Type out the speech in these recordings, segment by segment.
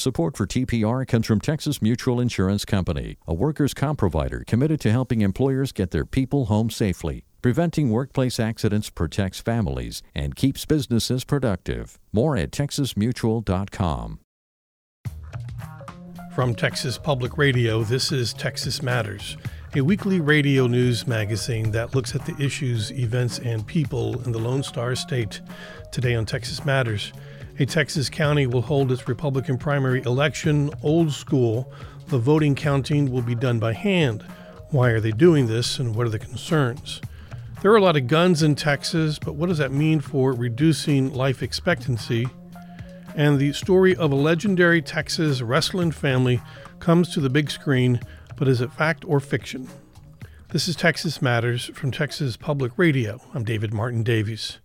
Support for TPR comes from Texas Mutual Insurance Company, a workers' comp provider committed to helping employers get their people home safely. Preventing workplace accidents protects families and keeps businesses productive. More at texasmutual.com. From Texas Public Radio, this is Texas Matters, a weekly radio news magazine that looks at the issues, events, and people in the Lone Star State. Today on Texas Matters, a Texas county will hold its Republican primary election old school. The voting counting will be done by hand. Why are they doing this and what are the concerns? There are a lot of guns in Texas, but what does that mean for reducing life expectancy? And the story of a legendary Texas wrestling family comes to the big screen, but is it fact or fiction? This is Texas Matters from Texas Public Radio. I'm David Martin Davies.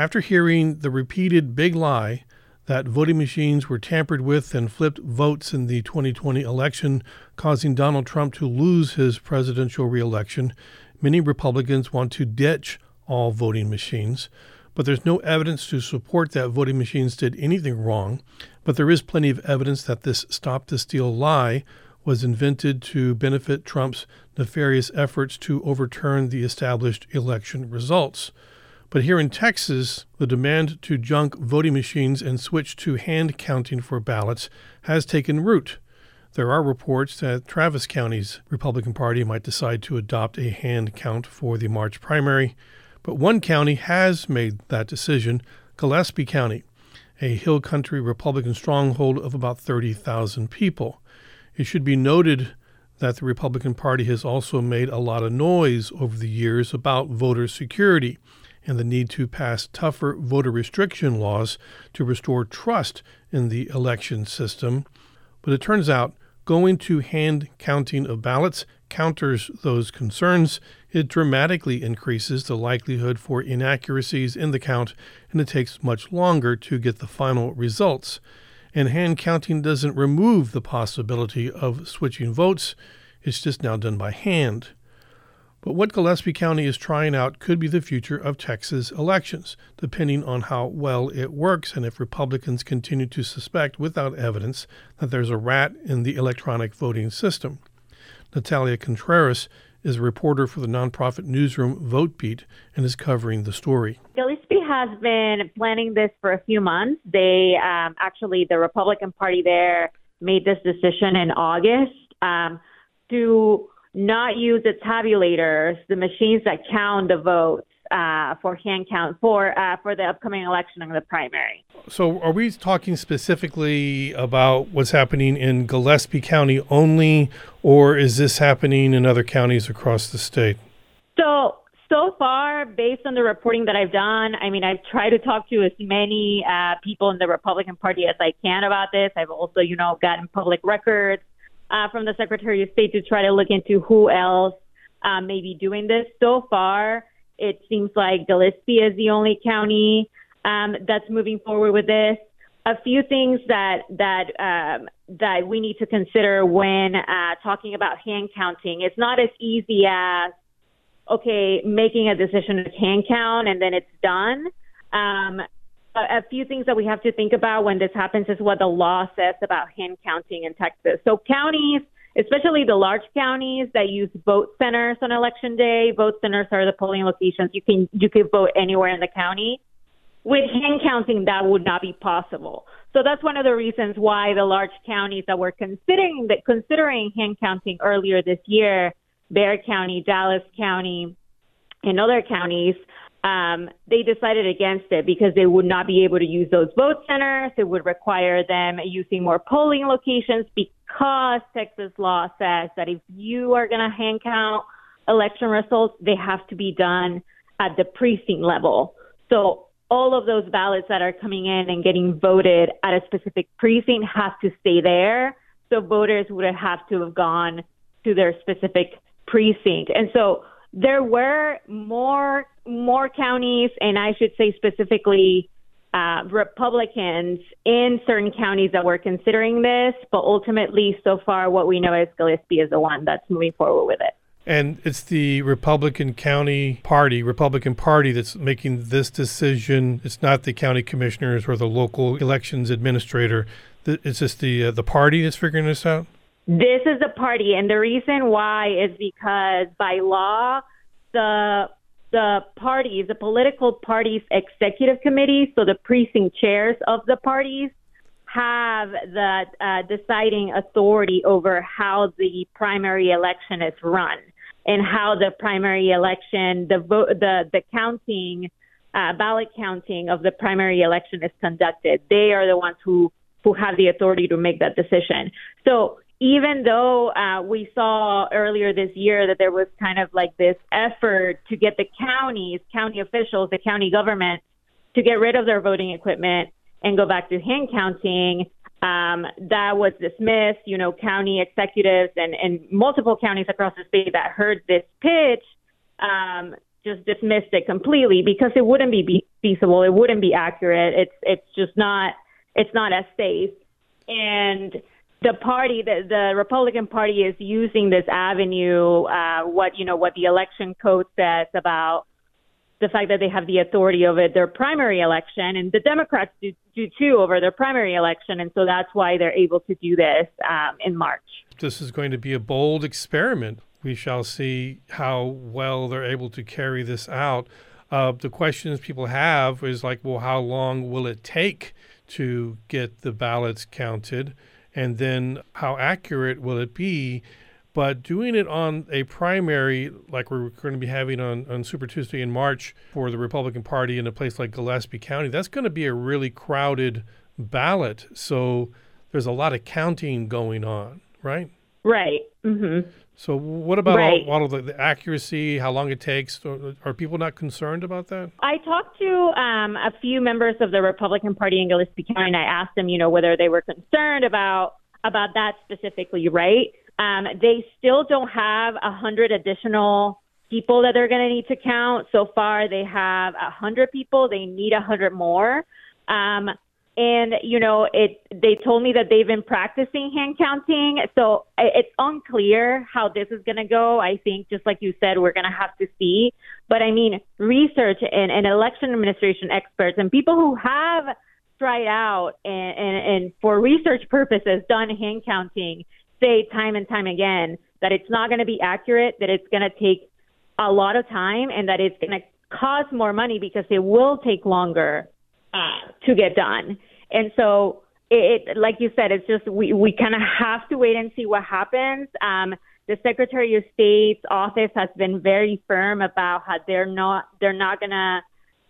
After hearing the repeated big lie that voting machines were tampered with and flipped votes in the 2020 election, causing Donald Trump to lose his presidential reelection, many Republicans want to ditch all voting machines. But there's no evidence to support that voting machines did anything wrong. But there is plenty of evidence that this stop the steal lie was invented to benefit Trump's nefarious efforts to overturn the established election results. But here in Texas, the demand to junk voting machines and switch to hand counting for ballots has taken root. There are reports that Travis County's Republican Party might decide to adopt a hand count for the March primary, but one county has made that decision Gillespie County, a hill country Republican stronghold of about 30,000 people. It should be noted that the Republican Party has also made a lot of noise over the years about voter security and the need to pass tougher voter restriction laws to restore trust in the election system. But it turns out going to hand counting of ballots counters those concerns. It dramatically increases the likelihood for inaccuracies in the count, and it takes much longer to get the final results. And hand counting doesn't remove the possibility of switching votes, it's just now done by hand. But what Gillespie County is trying out could be the future of Texas elections, depending on how well it works and if Republicans continue to suspect without evidence that there's a rat in the electronic voting system. Natalia Contreras is a reporter for the nonprofit newsroom VoteBeat and is covering the story. Gillespie has been planning this for a few months. They um, actually, the Republican Party there made this decision in August um, to not use the tabulators, the machines that count the votes uh, for hand count for uh, for the upcoming election and the primary. So, are we talking specifically about what's happening in Gillespie County only, or is this happening in other counties across the state? So, so far, based on the reporting that I've done, I mean, I've tried to talk to as many uh, people in the Republican Party as I can about this. I've also, you know, gotten public records uh, from the Secretary of State to try to look into who else uh, may be doing this. So far, it seems like Gillespie is the only county um, that's moving forward with this. A few things that that um, that we need to consider when uh, talking about hand counting. It's not as easy as okay, making a decision to hand count and then it's done. Um, a, few things that we have to think about when this happens is what the law says about hand counting in Texas. So counties, especially the large counties that use vote centers on election day, vote centers are the polling locations. You can you can vote anywhere in the county. With hand counting, that would not be possible. So that's one of the reasons why the large counties that were considering that considering hand counting earlier this year, Bexar County, Dallas County, and other counties um, they decided against it because they would not be able to use those vote centers. It would require them using more polling locations because Texas law says that if you are going to hand count election results, they have to be done at the precinct level. So all of those ballots that are coming in and getting voted at a specific precinct have to stay there. So voters would have to have gone to their specific precinct. And so there were more more counties, and I should say specifically uh, Republicans in certain counties that were considering this, but ultimately, so far, what we know is Gillespie is the one that's moving forward with it. And it's the Republican County Party, Republican Party, that's making this decision. It's not the county commissioners or the local elections administrator Is this the uh, the party that's figuring this out? This is the party, and the reason why is because by law, the the parties, the political parties' executive committees, so the precinct chairs of the parties, have the uh, deciding authority over how the primary election is run and how the primary election, the vote, the the counting, uh, ballot counting of the primary election is conducted. They are the ones who who have the authority to make that decision. So even though uh, we saw earlier this year that there was kind of like this effort to get the counties, county officials, the county government to get rid of their voting equipment and go back to hand counting, um, that was dismissed. You know, county executives and, and multiple counties across the state that heard this pitch um, just dismissed it completely because it wouldn't be feasible. It wouldn't be accurate. It's it's just not it's not as safe. And the party, the, the Republican Party, is using this avenue. Uh, what you know, what the election code says about the fact that they have the authority over their primary election, and the Democrats do, do too over their primary election, and so that's why they're able to do this um, in March. This is going to be a bold experiment. We shall see how well they're able to carry this out. Uh, the questions people have is like, well, how long will it take to get the ballots counted? And then how accurate will it be? But doing it on a primary, like we're going to be having on, on Super Tuesday in March for the Republican Party in a place like Gillespie County, that's going to be a really crowded ballot. So there's a lot of counting going on, right? Right. Mm-hmm. So what about right. all, all of the, the, accuracy, how long it takes? Are people not concerned about that? I talked to um, a few members of the Republican Party in Gillespie County, and I asked them, you know, whether they were concerned about about that specifically. Right? Um, they still don't have a hundred additional people that they're going to need to count. So far, they have a hundred people. They need a hundred more. Um, and you know it they told me that they've been practicing hand counting. So it's unclear how this is going to go. I think just like you said we're going to have to see. But i mean research and, and election administration experts and people who have tried out and, and, and for research purposes done hand counting say time and time again that it's not going to be accurate that it's going to take a lot of time and that it's going to cost more money because it will take longer uh, to get done. And so it, like you said, it's just we, we kind of have to wait and see what happens. Um, the Secretary of State's office has been very firm about how they're not they're not gonna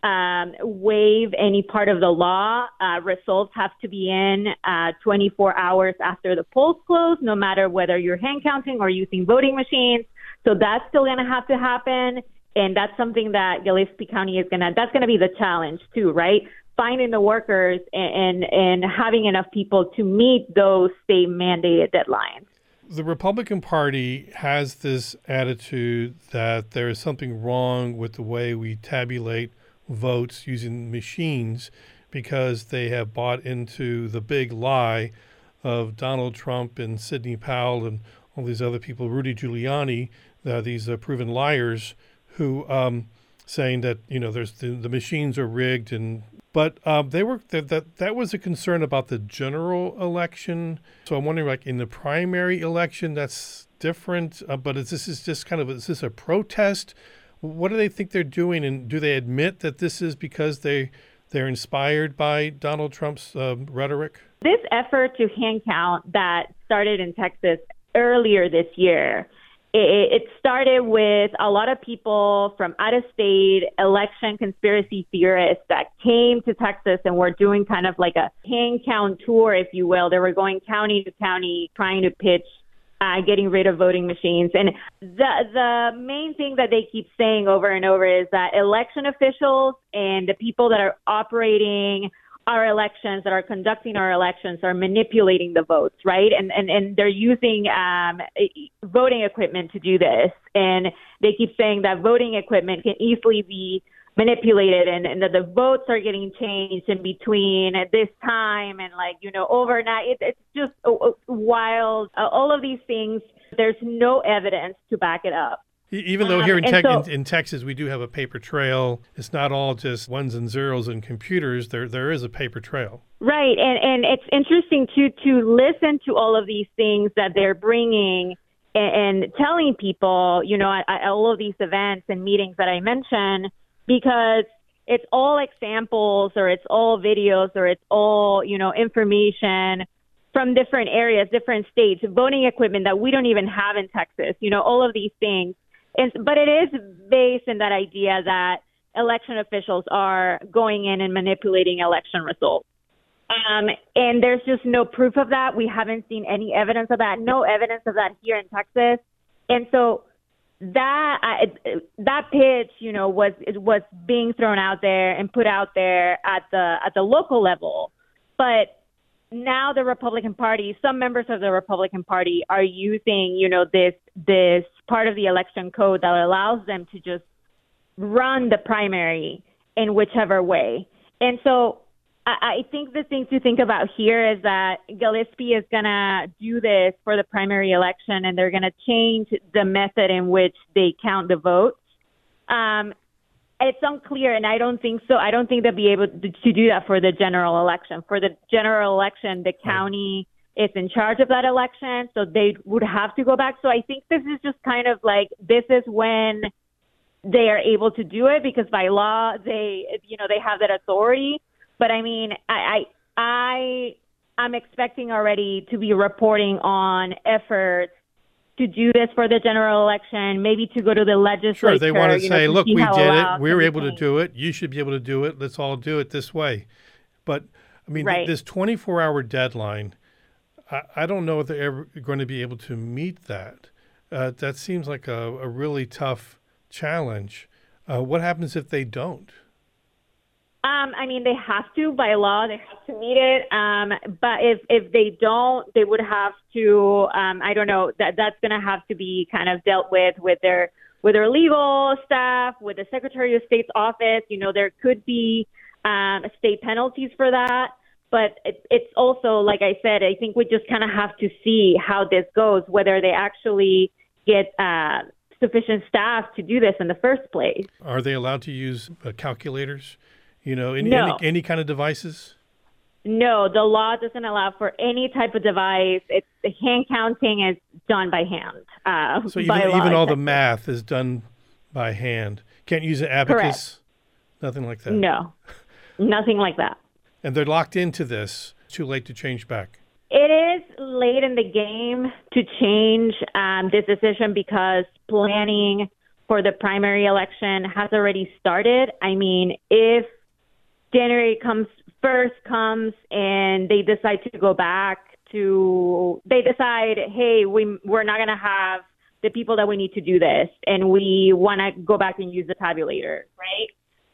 um, waive any part of the law. Uh, results have to be in uh, 24 hours after the polls close, no matter whether you're hand counting or using voting machines. So that's still going to have to happen, and that's something that Gillespie County is going to. That's going to be the challenge too, right? Finding the workers and, and, and having enough people to meet those state mandated deadlines. The Republican Party has this attitude that there is something wrong with the way we tabulate votes using machines because they have bought into the big lie of Donald Trump and Sidney Powell and all these other people, Rudy Giuliani, uh, these uh, proven liars who um, saying that you know there's the, the machines are rigged and but um, they were that, that that was a concern about the general election. So I'm wondering, like in the primary election, that's different. Uh, but is this is just kind of is this a protest? What do they think they're doing, and do they admit that this is because they they're inspired by Donald Trump's uh, rhetoric? This effort to hand count that started in Texas earlier this year it, started with a lot of people from out of state election conspiracy theorists that came to Texas and were doing kind of like a hand count tour, if you will. They were going county to county trying to pitch uh, getting rid of voting machines. And the the main thing that they keep saying over and over is that election officials and the people that are operating our elections, that are conducting our elections, are manipulating the votes, right? And and and they're using um, voting equipment to do this, and they keep saying that voting equipment can easily be manipulated and, and that the votes are getting changed in between at this time and like you know overnight. It, it's just wild. Uh, all of these things there's no evidence to back it up Even though here in, um, so, in, in, Texas we do have a paper trail, it's not all just ones and zeros and computers. There there is a paper trail. Right, and and it's interesting to to listen to all of these things that they're bringing and, and telling people, you know, at, at all of these events and meetings that I mentioned, because it's all examples or it's all videos or it's all you know information from different areas, different states, voting equipment that we don't even have in Texas. You know, all of these things but it is based in that idea that election officials are going in and manipulating election results. Um, and there's just no proof of that. We haven't seen any evidence of that. No evidence of that here in Texas. And so that that pitch, you know, was was being thrown out there and put out there at the at the local level. But now the Republican Party, some members of the Republican Party are using, you know, this this part of the election code that allows them to just run the primary in whichever way. And so I, I think the thing to think about here is that Gillespie is going to do this for the primary election and they're going to change the method in which they count the votes. Um, it's unclear, and I don't think so. I don't think they'll be able to, to do that for the general election. For the general election, the county is in charge of that election, so they would have to go back. So I think this is just kind of like this is when they are able to do it because by law they, you know, they have that authority. But I mean, I, I, I I'm expecting already to be reporting on efforts to do this for the general election, maybe to go to the legislature. Sure, they want to say, know, to look, we did it. We were able to do it. You should be able to do it. Let's all do it this way. But I mean, right. this 24 hour deadline, I, don't know if they're ever going to be able to meet that. Uh, that seems like a, a really tough challenge. Uh, what happens if they don't? Um, I mean, they have to by law. They have to meet it. Um, but if if they don't, they would have to. Um, I don't know. That that's going to have to be kind of dealt with with their with their legal staff, with the Secretary of State's office. You know, there could be um, state penalties for that. But it, it's also, like I said, I think we just kind of have to see how this goes, whether they actually get uh, sufficient staff to do this in the first place. Are they allowed to use uh, calculators? You know, any, no. any, any kind of devices? No, the law doesn't allow for any type of device. It's hand counting is done by hand. Uh, so even, even all the math is done by hand. Can't use an abacus. Correct. Nothing like that. No, nothing like that. And they're locked into this. Too late to change back. It is late in the game to change um, this decision because planning for the primary election has already started. I mean, if January comes first comes and they decide to go back to they decide, hey, we we're not gonna have the people that we need to do this, and we want to go back and use the tabulator, right?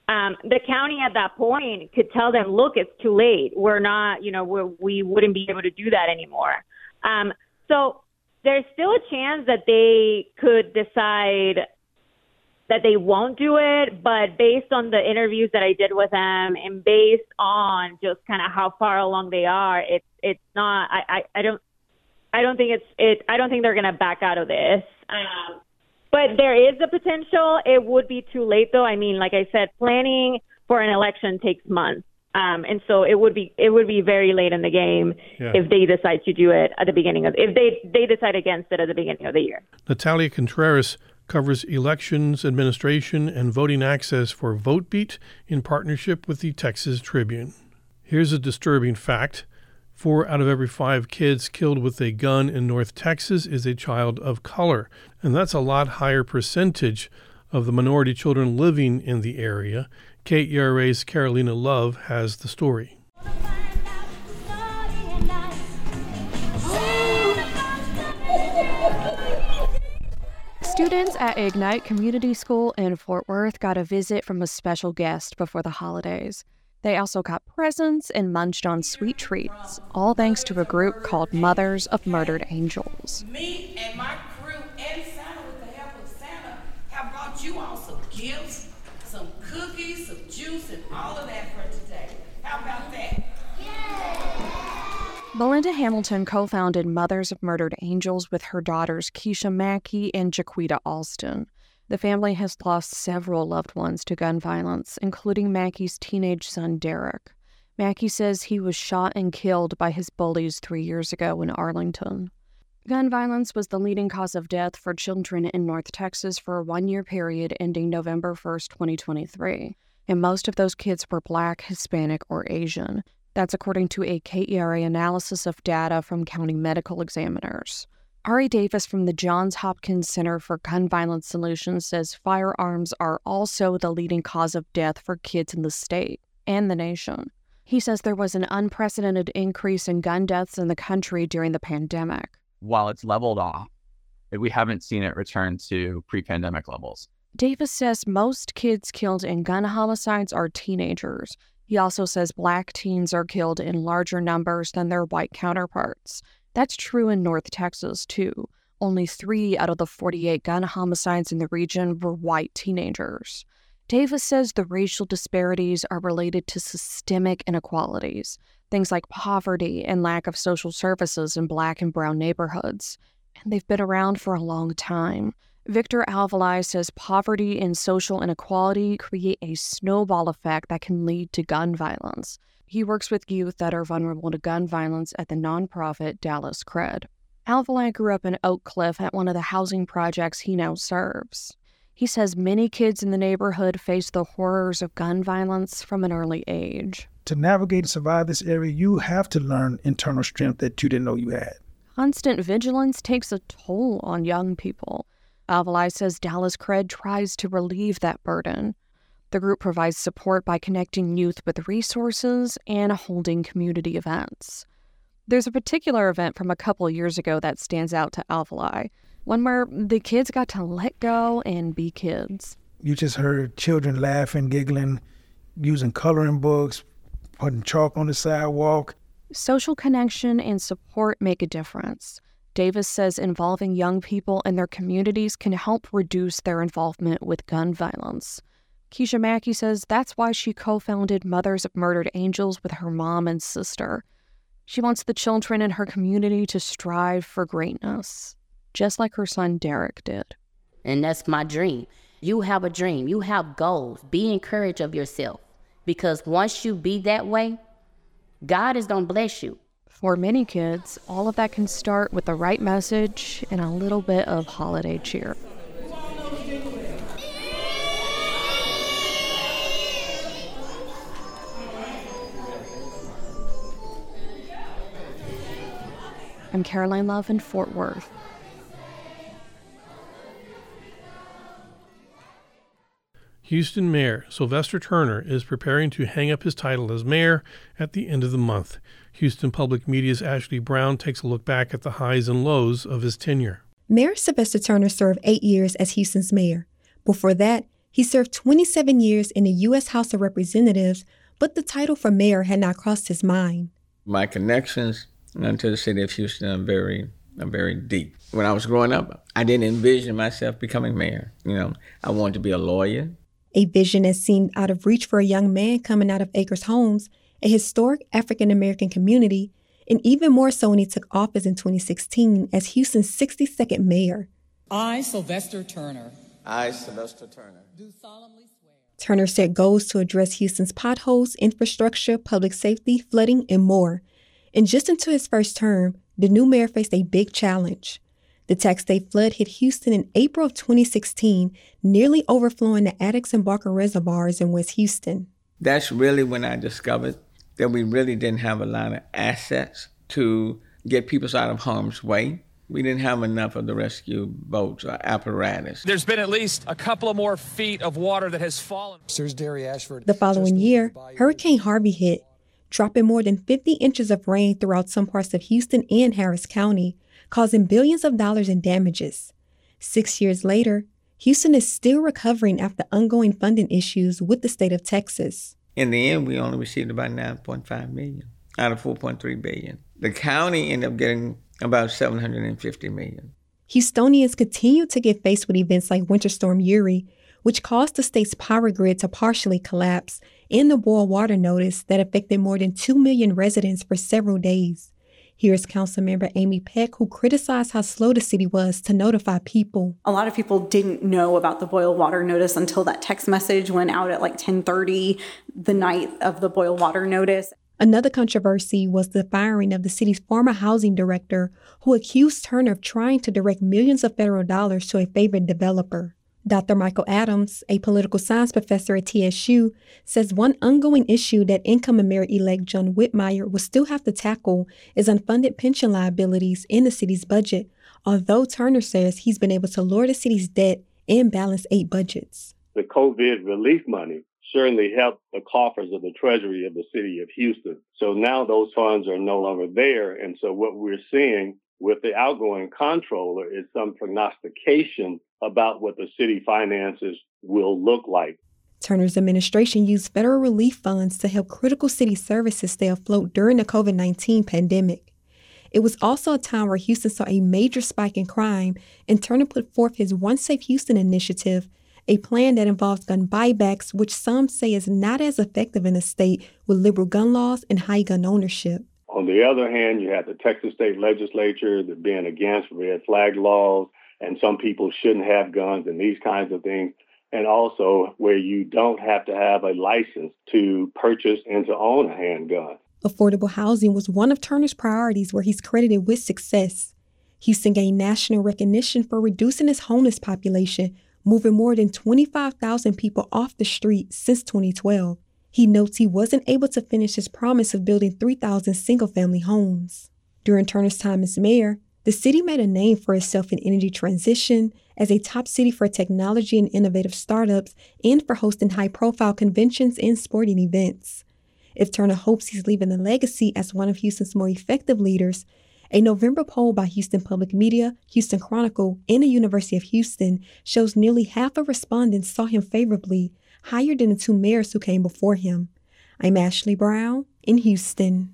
Um, the county at that point could tell them, look, it's too late. We're not, you know, we're, we wouldn't be able to do that anymore. Um, so there's still a chance that they could decide that they won't do it, but based on the interviews that I did with them and based on just kind of how far along they are, it's it's not. I I, I don't I don't think it's it. I don't think they're gonna back out of this. Um, but there is a potential. It would be too late though. I mean, like I said, planning for an election takes months. Um, and so it would be it would be very late in the game yeah. if they decide to do it at the beginning of if they they decide against it at the beginning of the year. Natalia Contreras covers elections, administration, and voting access for VoteBeat in partnership with the Texas Tribune. Here's a disturbing fact four out of every five kids killed with a gun in North Texas is a child of color, and that's a lot higher percentage of the minority children living in the area. KERA's Caroline Love has the story. Students at Ignite Community School in Fort Worth got a visit from a special guest before the holidays. They also got presents and munched on sweet treats, all thanks to a group called Mothers of Murdered Angels. Me and my crew and Santa, with the help of Santa, have brought you all some gifts, some cookies, some juice, and all of that for today. How about that? Belinda Hamilton co founded Mothers of Murdered Angels with her daughters Keisha Mackey and Jaquita Alston. The family has lost several loved ones to gun violence, including Mackey's teenage son, Derek. Mackey says he was shot and killed by his bullies three years ago in Arlington. Gun violence was the leading cause of death for children in North Texas for a one year period ending November 1st, 2023. And most of those kids were Black, Hispanic, or Asian. That's according to a KERA analysis of data from county medical examiners. Ari Davis from the Johns Hopkins Center for Gun Violence Solutions says firearms are also the leading cause of death for kids in the state and the nation. He says there was an unprecedented increase in gun deaths in the country during the pandemic. While it's leveled off, we haven't seen it return to pre pandemic levels. Davis says most kids killed in gun homicides are teenagers. He also says black teens are killed in larger numbers than their white counterparts. That's true in North Texas, too. Only three out of the 48 gun homicides in the region were white teenagers. Davis says the racial disparities are related to systemic inequalities, things like poverty and lack of social services in black and brown neighborhoods. And they've been around for a long time. Victor Alvilay says poverty and social inequality create a snowball effect that can lead to gun violence. He works with youth that are vulnerable to gun violence at the nonprofit Dallas Cred. Alvilay grew up in Oak Cliff at one of the housing projects he now serves. He says many kids in the neighborhood face the horrors of gun violence from an early age. To navigate and survive this area, you have to learn internal strength that you didn't know you had. Constant vigilance takes a toll on young people. Alvilay says Dallas Cred tries to relieve that burden. The group provides support by connecting youth with resources and holding community events. There's a particular event from a couple years ago that stands out to Alvilay one where the kids got to let go and be kids. You just heard children laughing, giggling, using coloring books, putting chalk on the sidewalk. Social connection and support make a difference. Davis says involving young people in their communities can help reduce their involvement with gun violence. Keisha Mackey says that's why she co founded Mothers of Murdered Angels with her mom and sister. She wants the children in her community to strive for greatness just like her son Derek did. And that's my dream. You have a dream, you have goals. Be encouraged of yourself because once you be that way, God is going to bless you. For many kids, all of that can start with the right message and a little bit of holiday cheer. I'm Caroline Love in Fort Worth. Houston Mayor Sylvester Turner is preparing to hang up his title as mayor at the end of the month. Houston Public Media's Ashley Brown takes a look back at the highs and lows of his tenure. Mayor Sylvester Turner served eight years as Houston's mayor. Before that, he served 27 years in the U.S. House of Representatives, but the title for mayor had not crossed his mind. My connections to the city of Houston are very, are very deep. When I was growing up, I didn't envision myself becoming mayor. You know, I wanted to be a lawyer a vision that seemed out of reach for a young man coming out of Acres Homes, a historic African American community, and even more so when he took office in 2016 as Houston's 62nd mayor. I, Sylvester Turner. I, Sylvester Turner. Do solemnly swear. Turner set goals to address Houston's potholes, infrastructure, public safety, flooding, and more. And just into his first term, the new mayor faced a big challenge the Tax Day flood hit Houston in April of 2016, nearly overflowing the Addicks and Barker reservoirs in West Houston. That's really when I discovered that we really didn't have a lot of assets to get people out of harm's way. We didn't have enough of the rescue boats or apparatus. There's been at least a couple of more feet of water that has fallen. Sirs Dairy Ashford. The following year, Hurricane Harvey hit, dropping more than 50 inches of rain throughout some parts of Houston and Harris County, causing billions of dollars in damages. Six years later, Houston is still recovering after ongoing funding issues with the state of Texas. In the end, we only received about 9.5 million out of 4.3 billion. The county ended up getting about 750 million. Houstonians continue to get faced with events like Winter Storm Uri, which caused the state's power grid to partially collapse, and the boil water notice that affected more than 2 million residents for several days. Here's Councilmember Amy Peck, who criticized how slow the city was to notify people. A lot of people didn't know about the boil water notice until that text message went out at like 10:30 the night of the boil water notice. Another controversy was the firing of the city's former housing director, who accused Turner of trying to direct millions of federal dollars to a favored developer. Dr. Michael Adams, a political science professor at TSU, says one ongoing issue that incoming mayor elect John Whitmire will still have to tackle is unfunded pension liabilities in the city's budget, although Turner says he's been able to lower the city's debt and balance eight budgets. The COVID relief money certainly helped the coffers of the treasury of the city of Houston. So now those funds are no longer there. And so what we're seeing with the outgoing controller is some prognostication about what the city finances will look like. Turner's administration used federal relief funds to help critical city services stay afloat during the COVID 19 pandemic. It was also a time where Houston saw a major spike in crime, and Turner put forth his One Safe Houston initiative, a plan that involves gun buybacks, which some say is not as effective in a state with liberal gun laws and high gun ownership. On the other hand, you have the Texas state legislature that being against red flag laws, and some people shouldn't have guns and these kinds of things. And also where you don't have to have a license to purchase and to own a handgun. Affordable housing was one of Turner's priorities where he's credited with success. Houston gained national recognition for reducing its homeless population, moving more than 25,000 people off the street since 2012. He notes he wasn't able to finish his promise of building 3,000 single family homes. During Turner's time as mayor, the city made a name for itself in energy transition as a top city for technology and innovative startups and for hosting high profile conventions and sporting events. If Turner hopes he's leaving a legacy as one of Houston's more effective leaders, a November poll by Houston Public Media, Houston Chronicle, and the University of Houston shows nearly half of respondents saw him favorably, higher than the two mayors who came before him. I'm Ashley Brown in Houston.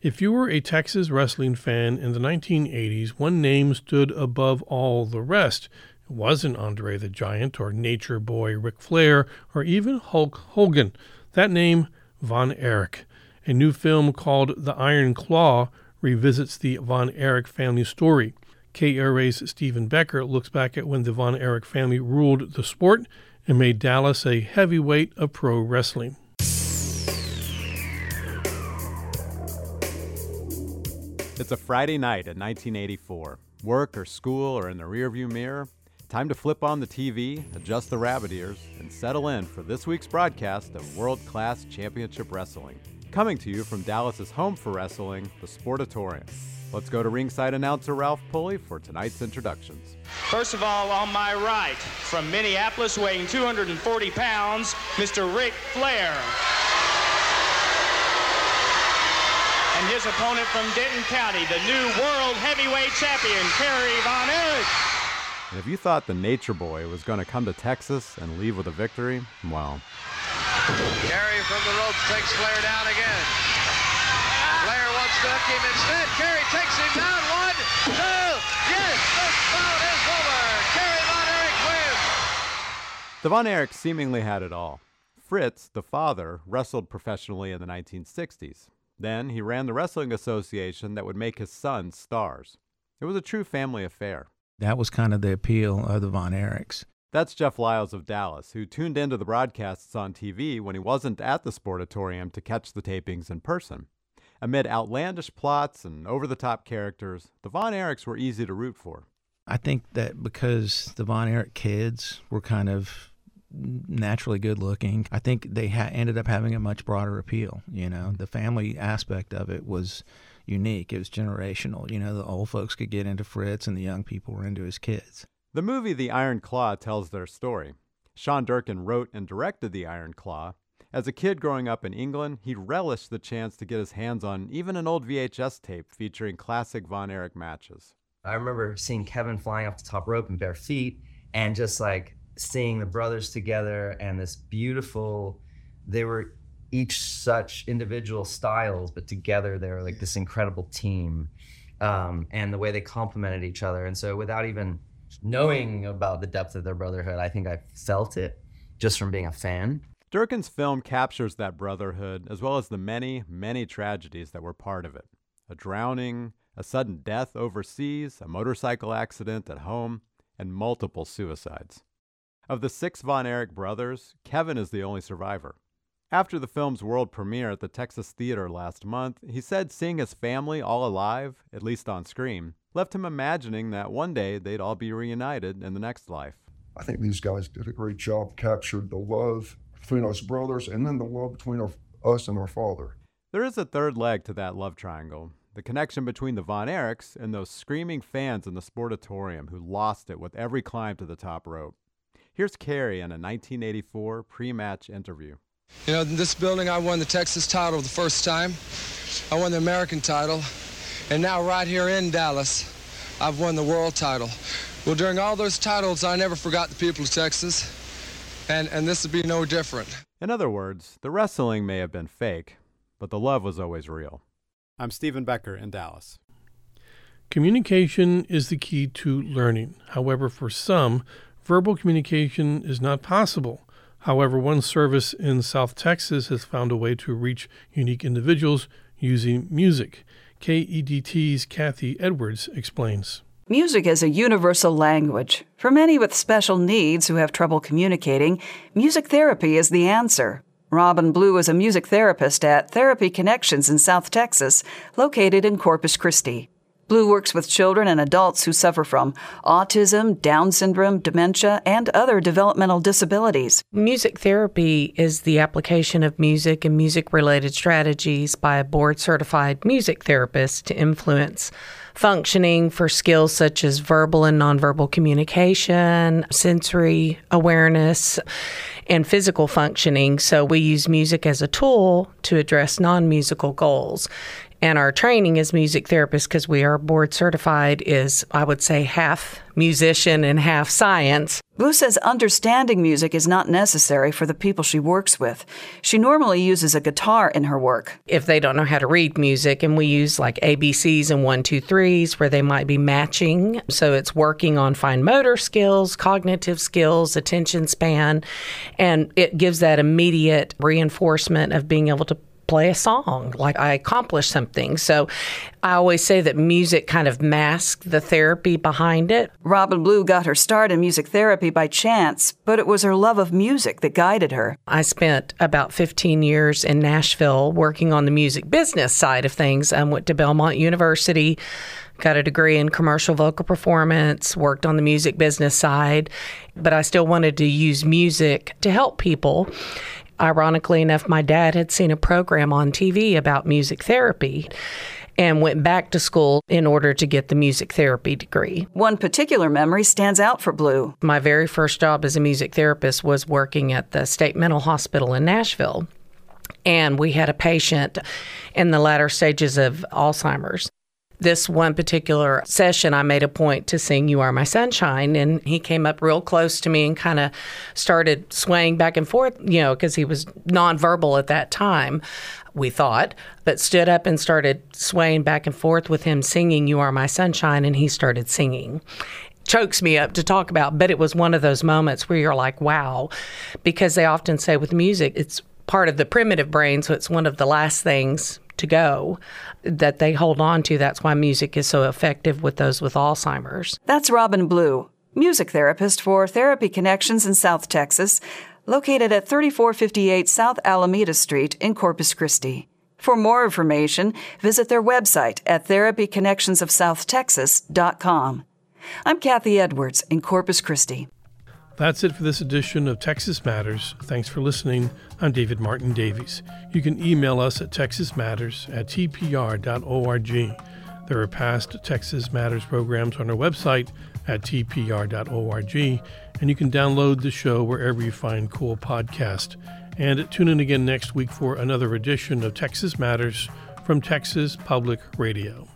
If you were a Texas wrestling fan in the 1980s, one name stood above all the rest. It wasn't Andre the Giant or Nature Boy Ric Flair or even Hulk Hogan. That name, Von Erich. A new film called The Iron Claw revisits the Von Erich family story. KERA's Stephen Becker looks back at when the Von Erich family ruled the sport and made Dallas a heavyweight of pro wrestling. It's a Friday night in 1984. Work or school or in the rearview mirror. Time to flip on the TV, adjust the rabbit ears, and settle in for this week's broadcast of World Class Championship Wrestling. Coming to you from Dallas's home for wrestling, the Sportatorium. Let's go to ringside announcer Ralph Pulley for tonight's introductions. First of all, on my right, from Minneapolis, weighing 240 pounds, Mr. Ric Flair. and his opponent from Denton County, the new world heavyweight champion, Kerry Von Erich. And if you thought the Nature Boy was going to come to Texas and leave with a victory, well. Kerry from the ropes takes Flair down again. Flair wants to hook him instead. Kerry takes him down. One, two, oh, yes, this bout is over. Kerry Von Erich wins. The Von Erich seemingly had it all. Fritz, the father, wrestled professionally in the 1960s. Then he ran the wrestling association that would make his sons stars. It was a true family affair. That was kind of the appeal of the Von Erichs. That's Jeff Lyles of Dallas, who tuned into the broadcasts on TV when he wasn't at the Sportatorium to catch the tapings in person. Amid outlandish plots and over the top characters, the Von Erichs were easy to root for. I think that because the Von Erich kids were kind of naturally good looking. I think they ha- ended up having a much broader appeal. You know, the family aspect of it was unique. It was generational. You know, the old folks could get into Fritz, and the young people were into his kids. The movie The Iron Claw tells their story. Sean Durkin wrote and directed The Iron Claw. As a kid growing up in England, he relished the chance to get his hands on even an old VHS tape featuring classic Von Erich matches. I remember seeing Kevin flying off the top rope in bare feet and just like seeing the brothers together and this beautiful they were each such individual styles but together they were like this incredible team um, and the way they complemented each other and so without even knowing about the depth of their brotherhood i think i felt it just from being a fan durkin's film captures that brotherhood as well as the many many tragedies that were part of it a drowning, a sudden death overseas, a motorcycle accident at home, and multiple suicides. Of the six Von Erich brothers, Kevin is the only survivor. After the film's world premiere at the Texas Theater last month, he said seeing his family all alive, at least on screen, left him imagining that one day they'd all be reunited in the next life. I think these guys did a great job, captured the love between us brothers and then the love between our, us and our father. There is a third leg to that love triangle the connection between the Von Erichs and those screaming fans in the Sportatorium who lost it with every climb to the top rope. Here's Kerry in a 1984 pre match interview. You know, in this building, I won the Texas title the first time. I won the American title. And now, right here in Dallas, I've won the world title. Well, during all those titles, I never forgot the people of Texas. And, and this would be no different. In other words, the wrestling may have been fake, but the love was always real. I'm Stephen Becker in Dallas. Communication is the key to learning. However, for some, verbal communication is not possible. However, one service in South Texas has found a way to reach unique individuals using music. KEDT's Kathy Edwards explains. Music is a universal language. For many with special needs who have trouble communicating, music therapy is the answer. Robin Blue is a music therapist at Therapy Connections in South Texas, located in Corpus Christi. Blue works with children and adults who suffer from autism, Down syndrome, dementia, and other developmental disabilities. Music therapy is the application of music and music related strategies by a board certified music therapist to influence functioning for skills such as verbal and nonverbal communication, sensory awareness, and physical functioning. So we use music as a tool to address non musical goals. And our training as music therapists, because we are board certified, is, I would say, half musician and half science. Blue says understanding music is not necessary for the people she works with. She normally uses a guitar in her work. If they don't know how to read music, and we use like ABCs and one, two, threes where they might be matching. So it's working on fine motor skills, cognitive skills, attention span, and it gives that immediate reinforcement of being able to play a song, like I accomplished something. So I always say that music kind of masks the therapy behind it. Robin Blue got her start in music therapy by chance, but it was her love of music that guided her. I spent about 15 years in Nashville working on the music business side of things. I went to Belmont University got a degree in commercial vocal performance, worked on the music business side, but I still wanted to use music to help people. Ironically enough, my dad had seen a program on TV about music therapy and went back to school in order to get the music therapy degree. One particular memory stands out for Blue. My very first job as a music therapist was working at the State Mental Hospital in Nashville. And we had a patient in the latter stages of Alzheimer's this one particular session, I made a point to sing You Are My Sunshine. And he came up real close to me and kind of started swaying back and forth, you know, because he was nonverbal at that time, we thought, but stood up and started swaying back and forth with him singing You Are My Sunshine. And he started singing chokes me up to talk about, but it was one of those moments where you're like, wow, because they often say with music, it's part of the primitive brain, so it's one of the last things to go that they hold on to. That's why music is so effective with those with Alzheimer's. That's Robin Blue, music therapist for Therapy Connections in South Texas, located at 3458 South Alameda Street in Corpus Christi. For more information, visit their website at therapyconnectionsofsouthtexas.com. I'm Kathy Edwards in Corpus Christi. That's it for this edition of Texas Matters. Thanks for listening. I'm David Martin Davies. You can email us at texasmatters at tpr.org. There are past Texas Matters programs on our website at tpr.org, and you can download the show wherever you find cool podcasts. And tune in again next week for another edition of Texas Matters from Texas Public Radio.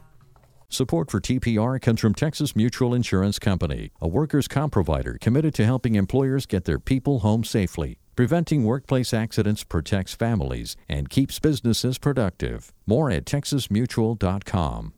Support for TPR comes from Texas Mutual Insurance Company, a workers' comp provider committed to helping employers get their people home safely. Preventing workplace accidents protects families and keeps businesses productive. More at texasmutual.com.